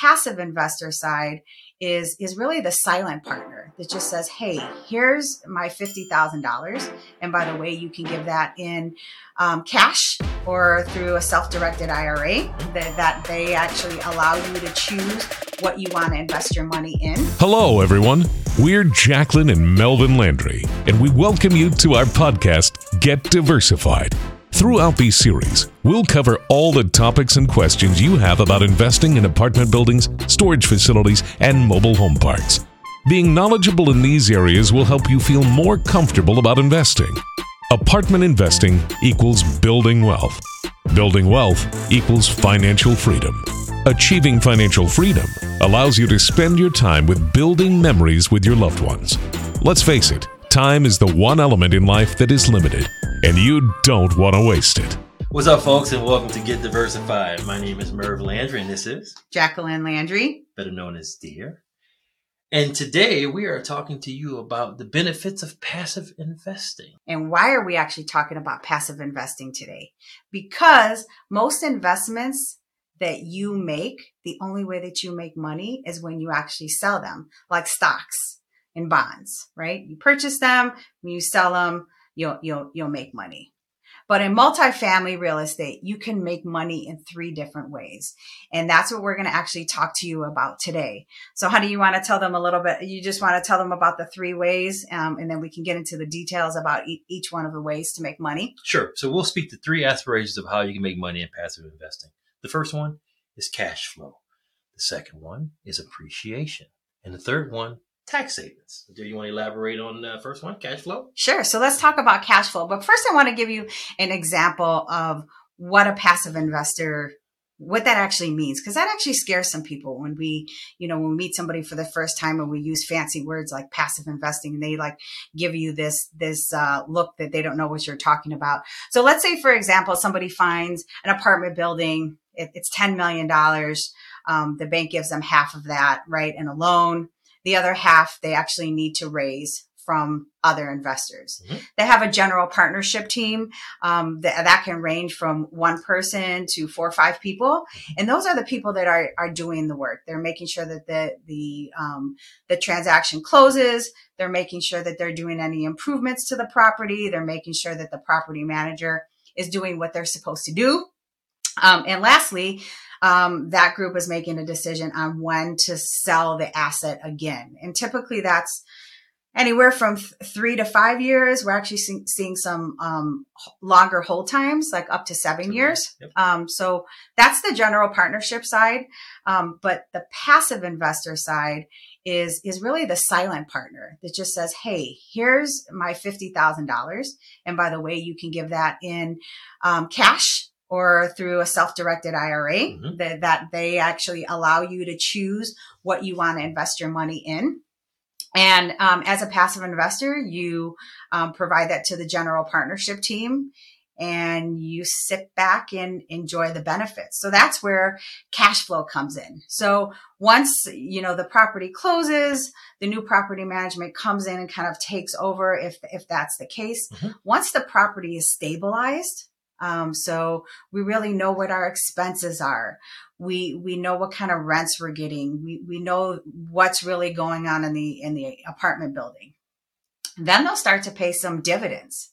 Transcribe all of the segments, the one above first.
passive investor side is is really the silent partner that just says, "Hey, here's my fifty thousand dollars, and by the way, you can give that in um, cash or through a self-directed IRA. That, that they actually allow you to choose what you want to invest your money in." Hello, everyone. We're Jacqueline and Melvin Landry, and we welcome you to our podcast, Get Diversified. Throughout these series, we'll cover all the topics and questions you have about investing in apartment buildings, storage facilities, and mobile home parks. Being knowledgeable in these areas will help you feel more comfortable about investing. Apartment investing equals building wealth. Building wealth equals financial freedom. Achieving financial freedom allows you to spend your time with building memories with your loved ones. Let's face it, time is the one element in life that is limited and you don't want to waste it. What's up, folks, and welcome to Get Diversified. My name is Merv Landry, and this is Jacqueline Landry, better known as Dear. And today we are talking to you about the benefits of passive investing. And why are we actually talking about passive investing today? Because most investments that you make, the only way that you make money is when you actually sell them, like stocks and bonds, right? You purchase them, you sell them, you'll you'll you'll make money. But in multifamily real estate, you can make money in three different ways. And that's what we're going to actually talk to you about today. So how do you want to tell them a little bit? You just want to tell them about the three ways, um, and then we can get into the details about e- each one of the ways to make money. Sure. So we'll speak to three aspirations of how you can make money in passive investing. The first one is cash flow. The second one is appreciation. And the third one tax savings. Do you want to elaborate on the first one, cash flow? Sure. So let's talk about cash flow. But first, I want to give you an example of what a passive investor what that actually means because that actually scares some people when we you know when we meet somebody for the first time and we use fancy words like passive investing and they like give you this this uh, look that they don't know what you're talking about so let's say for example somebody finds an apartment building it, it's 10 million dollars um, the bank gives them half of that right in a loan the other half they actually need to raise from other investors. Mm-hmm. They have a general partnership team um, that, that, can range from one person to four or five people, mm-hmm. and those are the people that are are doing the work. They're making sure that the the um, the transaction closes. They're making sure that they're doing any improvements to the property. They're making sure that the property manager is doing what they're supposed to do. Um, and lastly, um, that group is making a decision on when to sell the asset again. And typically that's anywhere from th- three to five years. We're actually see- seeing some um, longer hold times, like up to seven years. Yep. Um, so that's the general partnership side. Um, but the passive investor side is is really the silent partner that just says, "Hey, here's my fifty thousand dollars, and by the way, you can give that in um, cash or through a self-directed IRA mm-hmm. that, that they actually allow you to choose what you want to invest your money in. And um, as a passive investor, you um, provide that to the general partnership team and you sit back and enjoy the benefits. So that's where cash flow comes in. So once, you know, the property closes, the new property management comes in and kind of takes over if, if that's the case. Mm-hmm. Once the property is stabilized, um, so we really know what our expenses are. We we know what kind of rents we're getting. We we know what's really going on in the in the apartment building. Then they'll start to pay some dividends.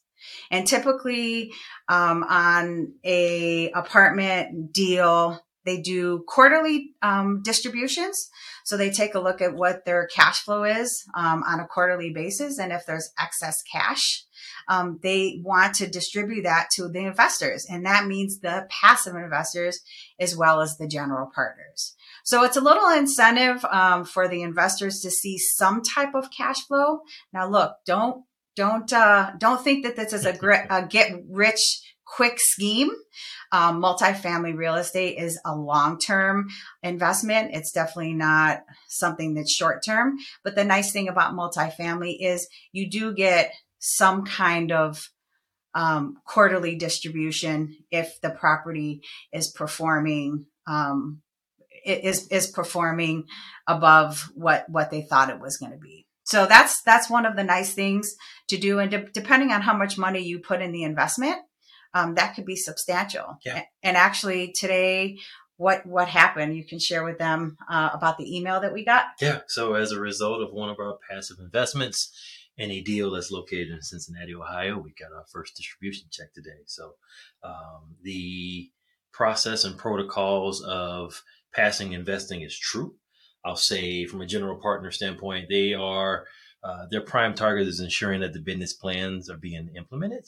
And typically um, on a apartment deal, they do quarterly um, distributions. So they take a look at what their cash flow is um, on a quarterly basis. And if there's excess cash, um, they want to distribute that to the investors. And that means the passive investors as well as the general partners. So it's a little incentive um, for the investors to see some type of cash flow. Now, look, don't don't uh, don't think that this is a, a get rich quick scheme. Um, multifamily real estate is a long term investment. It's definitely not something that's short term. But the nice thing about multifamily is you do get some kind of um, quarterly distribution if the property is performing um, is is performing above what what they thought it was going to be. So that's that's one of the nice things to do, and de- depending on how much money you put in the investment, um, that could be substantial. Yeah. And actually, today what what happened. You can share with them uh, about the email that we got. Yeah. So as a result of one of our passive investments in a deal that's located in Cincinnati, Ohio, we got our first distribution check today. So um, the process and protocols of passive investing is true. I'll say from a general partner standpoint, they are uh, their prime target is ensuring that the business plans are being implemented.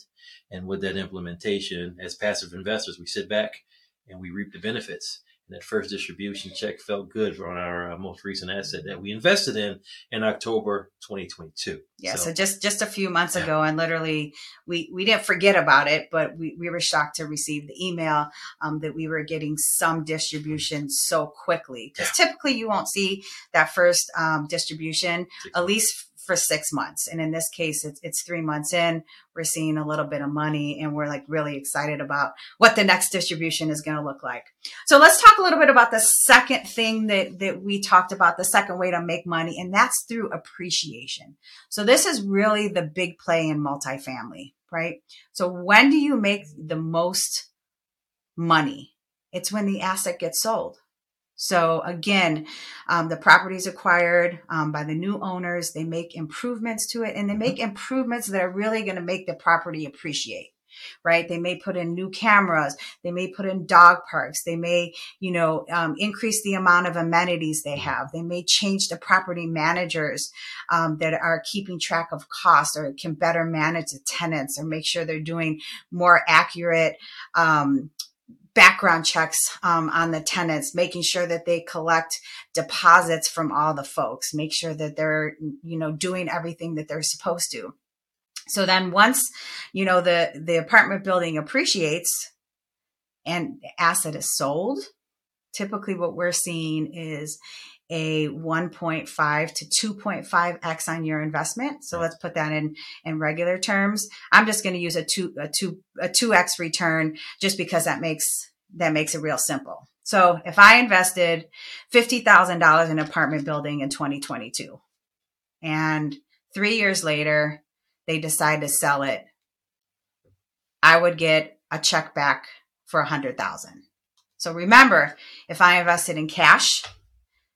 And with that implementation, as passive investors, we sit back and we reap the benefits. And that first distribution check felt good on our uh, most recent asset that we invested in in October 2022. Yeah, so, so just just a few months yeah. ago, and literally we we didn't forget about it, but we, we were shocked to receive the email um, that we were getting some distribution so quickly. Because yeah. typically you won't see that first um, distribution at least for six months. And in this case, it's, it's three months in. We're seeing a little bit of money and we're like really excited about what the next distribution is going to look like. So let's talk a little bit about the second thing that, that we talked about, the second way to make money, and that's through appreciation. So this is really the big play in multifamily, right? So when do you make the most money? It's when the asset gets sold. So again, um, the property is acquired um, by the new owners. They make improvements to it and they mm-hmm. make improvements that are really going to make the property appreciate right? They may put in new cameras. They may put in dog parks. They may, you know, um, increase the amount of amenities they mm-hmm. have. They may change the property managers um, that are keeping track of costs or can better manage the tenants or make sure they're doing more accurate um, background checks um, on the tenants, making sure that they collect deposits from all the folks, make sure that they're, you know, doing everything that they're supposed to. So then once, you know, the, the apartment building appreciates and asset is sold, typically what we're seeing is a 1.5 to 2.5x on your investment. So let's put that in in regular terms. I'm just going to use a 2 a 2 a 2x return just because that makes that makes it real simple. So if I invested $50,000 in an apartment building in 2022 and 3 years later they decide to sell it, I would get a check back for 100,000. So remember, if I invested in cash,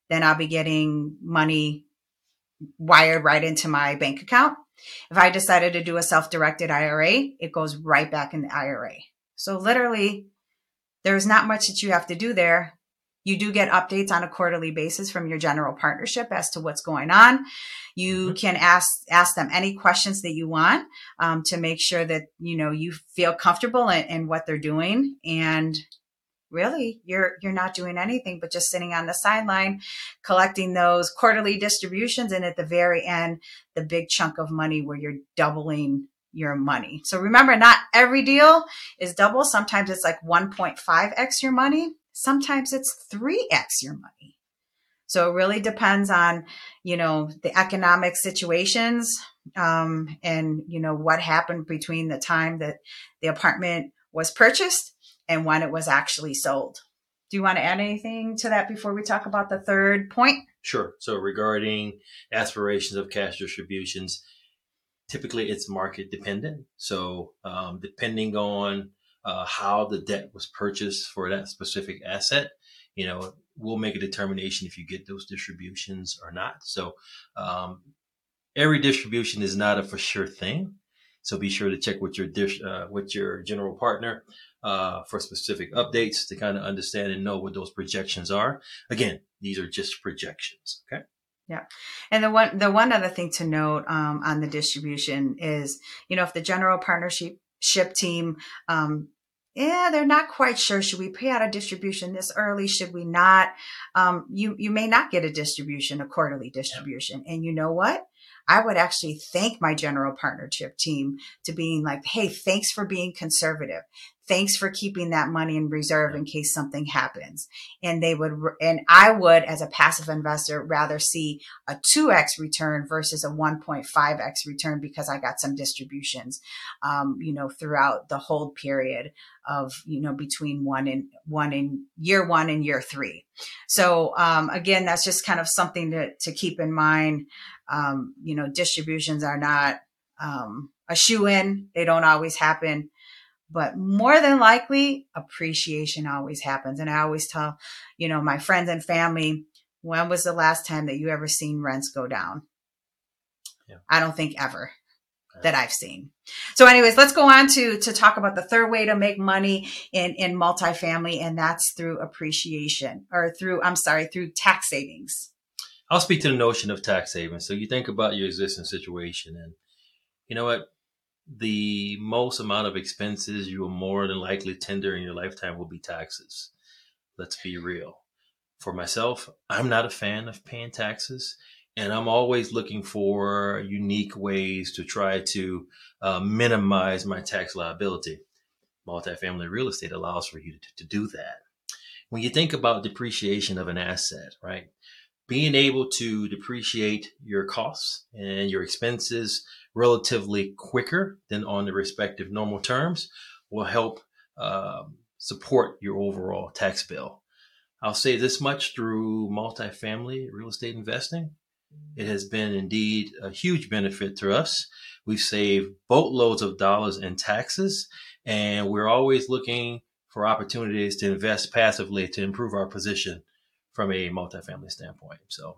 then I'll be getting money wired right into my bank account. If I decided to do a self directed IRA, it goes right back in the IRA. So literally, there's not much that you have to do there. You do get updates on a quarterly basis from your general partnership as to what's going on. You mm-hmm. can ask ask them any questions that you want um, to make sure that you know you feel comfortable in, in what they're doing, and really you're you're not doing anything but just sitting on the sideline collecting those quarterly distributions and at the very end the big chunk of money where you're doubling your money. So remember not every deal is double. Sometimes it's like 1.5x your money. Sometimes it's 3x your money. So it really depends on, you know, the economic situations um, and, you know, what happened between the time that the apartment was purchased and when it was actually sold. Do you want to add anything to that before we talk about the third point? Sure. So regarding aspirations of cash distributions, typically it's market dependent. So um, depending on uh, how the debt was purchased for that specific asset, you know, we'll make a determination if you get those distributions or not. So um, every distribution is not a for sure thing. So be sure to check with your dish, uh, with your general partner uh, for specific updates to kind of understand and know what those projections are. Again, these are just projections. Okay. Yeah. And the one, the one other thing to note um, on the distribution is, you know, if the general partnership ship team, um, yeah, they're not quite sure. Should we pay out a distribution this early? Should we not? Um, you, you may not get a distribution, a quarterly distribution. And you know what? I would actually thank my general partnership team to being like, Hey, thanks for being conservative thanks for keeping that money in reserve in case something happens. And they would, and I would, as a passive investor, rather see a 2x return versus a 1.5x return because I got some distributions, um, you know, throughout the hold period of, you know, between one and one in year one and year three. So, um, again, that's just kind of something to, to keep in mind. Um, you know, distributions are not, um, a shoo in. They don't always happen but more than likely appreciation always happens. And I always tell, you know, my friends and family, when was the last time that you ever seen rents go down? Yeah. I don't think ever that I've seen. So anyways, let's go on to, to talk about the third way to make money in, in multifamily. And that's through appreciation or through, I'm sorry, through tax savings. I'll speak to the notion of tax savings. So you think about your existing situation and you know what? The most amount of expenses you will more than likely tender in your lifetime will be taxes. Let's be real. For myself, I'm not a fan of paying taxes and I'm always looking for unique ways to try to uh, minimize my tax liability. Multifamily real estate allows for you to, to do that. When you think about depreciation of an asset, right? Being able to depreciate your costs and your expenses relatively quicker than on the respective normal terms will help um, support your overall tax bill. I'll say this much through multifamily real estate investing. It has been indeed a huge benefit to us. We've saved boatloads of dollars in taxes, and we're always looking for opportunities to invest passively to improve our position from a multifamily standpoint. So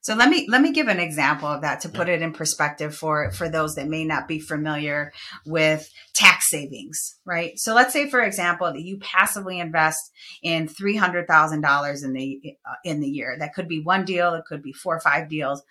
so let me let me give an example of that to put it in perspective for for those that may not be familiar with tax savings, right? So let's say for example that you passively invest in $300,000 in the uh, in the year. That could be one deal, it could be four or five deals,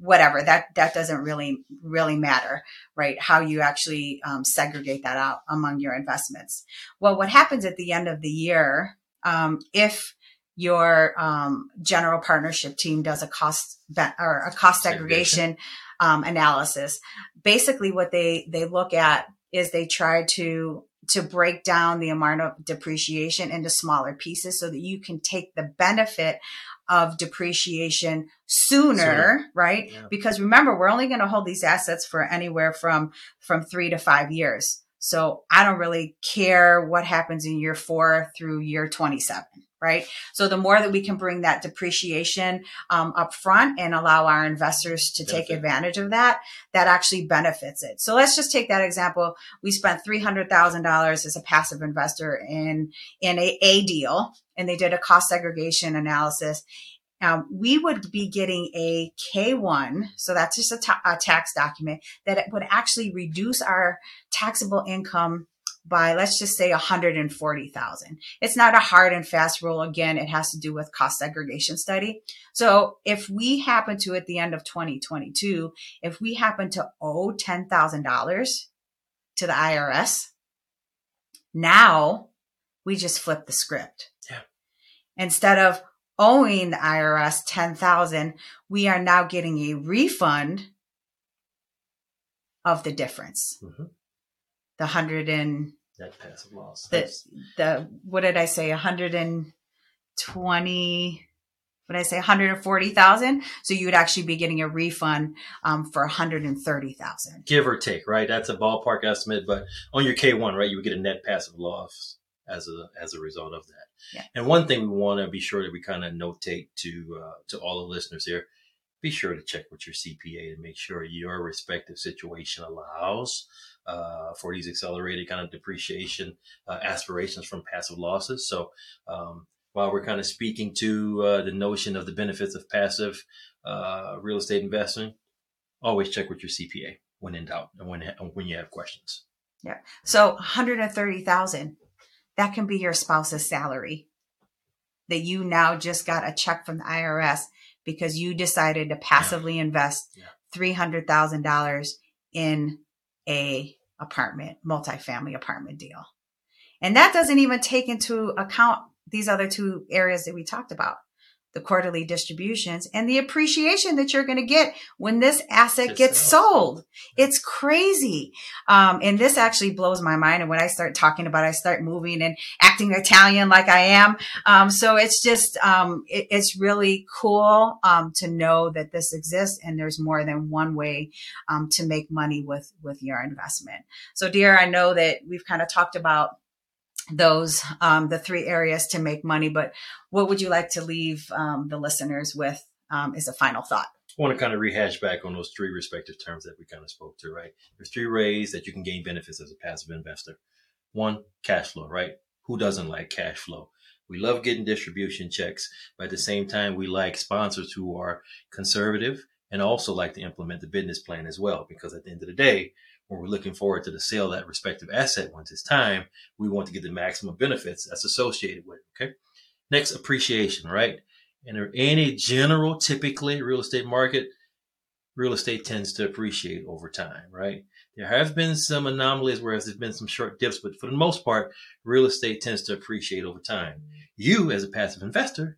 whatever. That that doesn't really really matter, right? How you actually um, segregate that out among your investments. Well, what happens at the end of the year um, if your um, general partnership team does a cost or a cost segregation um, analysis. Basically, what they they look at is they try to to break down the amount of depreciation into smaller pieces so that you can take the benefit of depreciation sooner, sooner. right? Yeah. Because remember, we're only going to hold these assets for anywhere from from three to five years. So I don't really care what happens in year four through year 27 right? So the more that we can bring that depreciation um, up front and allow our investors to take advantage of that, that actually benefits it. So let's just take that example. We spent $300,000 as a passive investor in, in a, a deal and they did a cost segregation analysis. Um, we would be getting a K1, so that's just a, ta- a tax document that would actually reduce our taxable income by let's just say 140,000. It's not a hard and fast rule. Again, it has to do with cost segregation study. So if we happen to, at the end of 2022, if we happen to owe $10,000 to the IRS, now we just flip the script. Yeah. Instead of owing the IRS 10,000, we are now getting a refund of the difference. Mm-hmm the hundred and net passive loss. The, the what did I say? A hundred and twenty. What did I say? One hundred and forty thousand. So you would actually be getting a refund um, for one hundred and thirty thousand, give or take. Right, that's a ballpark estimate. But on your K one, right, you would get a net passive loss as a as a result of that. Yeah. And one thing we want to be sure that we kind of notate to uh, to all the listeners here: be sure to check with your CPA to make sure your respective situation allows uh, for these accelerated kind of depreciation uh, aspirations from passive losses. So um, while we're kind of speaking to uh, the notion of the benefits of passive uh, real estate investing, always check with your CPA when in doubt and when when you have questions. Yeah. So 130,000 that can be your spouse's salary that you now just got a check from the IRS because you decided to passively invest yeah. $300,000 in a apartment, multifamily apartment deal. And that doesn't even take into account these other two areas that we talked about the quarterly distributions and the appreciation that you're going to get when this asset gets sold. It's crazy. Um, and this actually blows my mind. And when I start talking about, it, I start moving and acting Italian like I am. Um, so it's just, um, it, it's really cool, um, to know that this exists and there's more than one way, um, to make money with, with your investment. So dear, I know that we've kind of talked about those um, the three areas to make money but what would you like to leave um, the listeners with um, as a final thought I want to kind of rehash back on those three respective terms that we kind of spoke to right there's three ways that you can gain benefits as a passive investor One, cash flow, right? Who doesn't like cash flow? We love getting distribution checks, but at the same time, we like sponsors who are conservative and also like to implement the business plan as well. Because at the end of the day, when we're looking forward to the sale of that respective asset once it's time, we want to get the maximum benefits that's associated with it. Okay. Next, appreciation, right? And in any general, typically real estate market, real estate tends to appreciate over time, right? There have been some anomalies where there's been some short dips, but for the most part, real estate tends to appreciate over time. You, as a passive investor,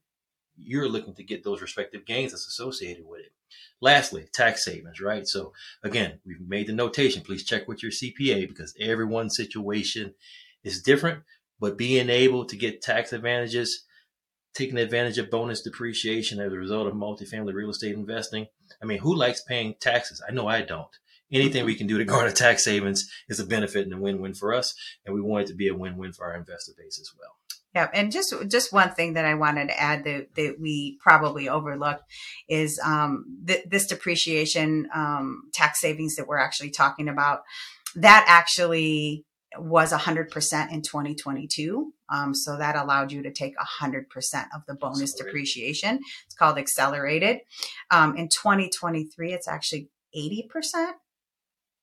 you're looking to get those respective gains that's associated with it. Lastly, tax savings, right? So again, we've made the notation. Please check with your CPA because everyone's situation is different, but being able to get tax advantages, taking advantage of bonus depreciation as a result of multifamily real estate investing. I mean, who likes paying taxes? I know I don't. Anything we can do to garner tax savings is a benefit and a win-win for us. And we want it to be a win-win for our investor base as well. Yeah, and just just one thing that I wanted to add that, that we probably overlooked is um, th- this depreciation um, tax savings that we're actually talking about. That actually was 100% in 2022. Um, so that allowed you to take 100% of the bonus depreciation. It's called accelerated. Um, in 2023, it's actually 80%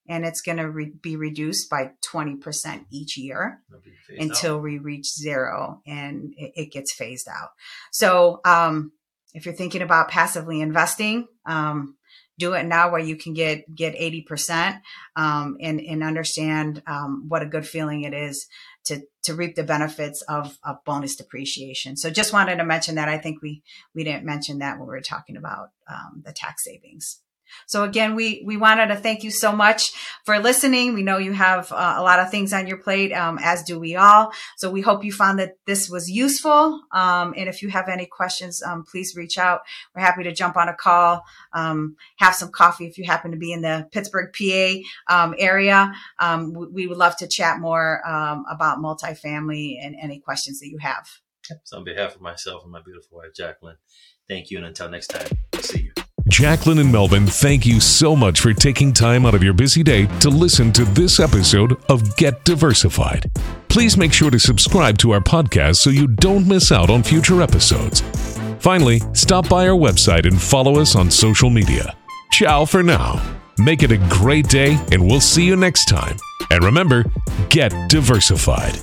and it's going to re- be reduced by 20% each year until out. we reach zero and it, it, gets phased out. So, um, if you're thinking about passively investing, um, do it now where you can get get 80% um, and, and understand um, what a good feeling it is to to reap the benefits of, of bonus depreciation. So just wanted to mention that. I think we we didn't mention that when we were talking about um, the tax savings. So again, we, we wanted to thank you so much for listening. We know you have uh, a lot of things on your plate, um, as do we all. So we hope you found that this was useful. Um, and if you have any questions, um, please reach out. We're happy to jump on a call, um, have some coffee if you happen to be in the Pittsburgh, PA um, area. Um, we, we, would love to chat more about multifamily and any questions that you have. So on behalf of myself and my beautiful wife, Jacqueline, thank you. And until next time, see you. Jacqueline and Melvin, thank you so much for taking time out of your busy day to listen to this episode of Get Diversified. Please make sure to subscribe to our podcast so you don't miss out on future episodes. Finally, stop by our website and follow us on social media. Ciao for now. Make it a great day, and we'll see you next time. And remember, get diversified.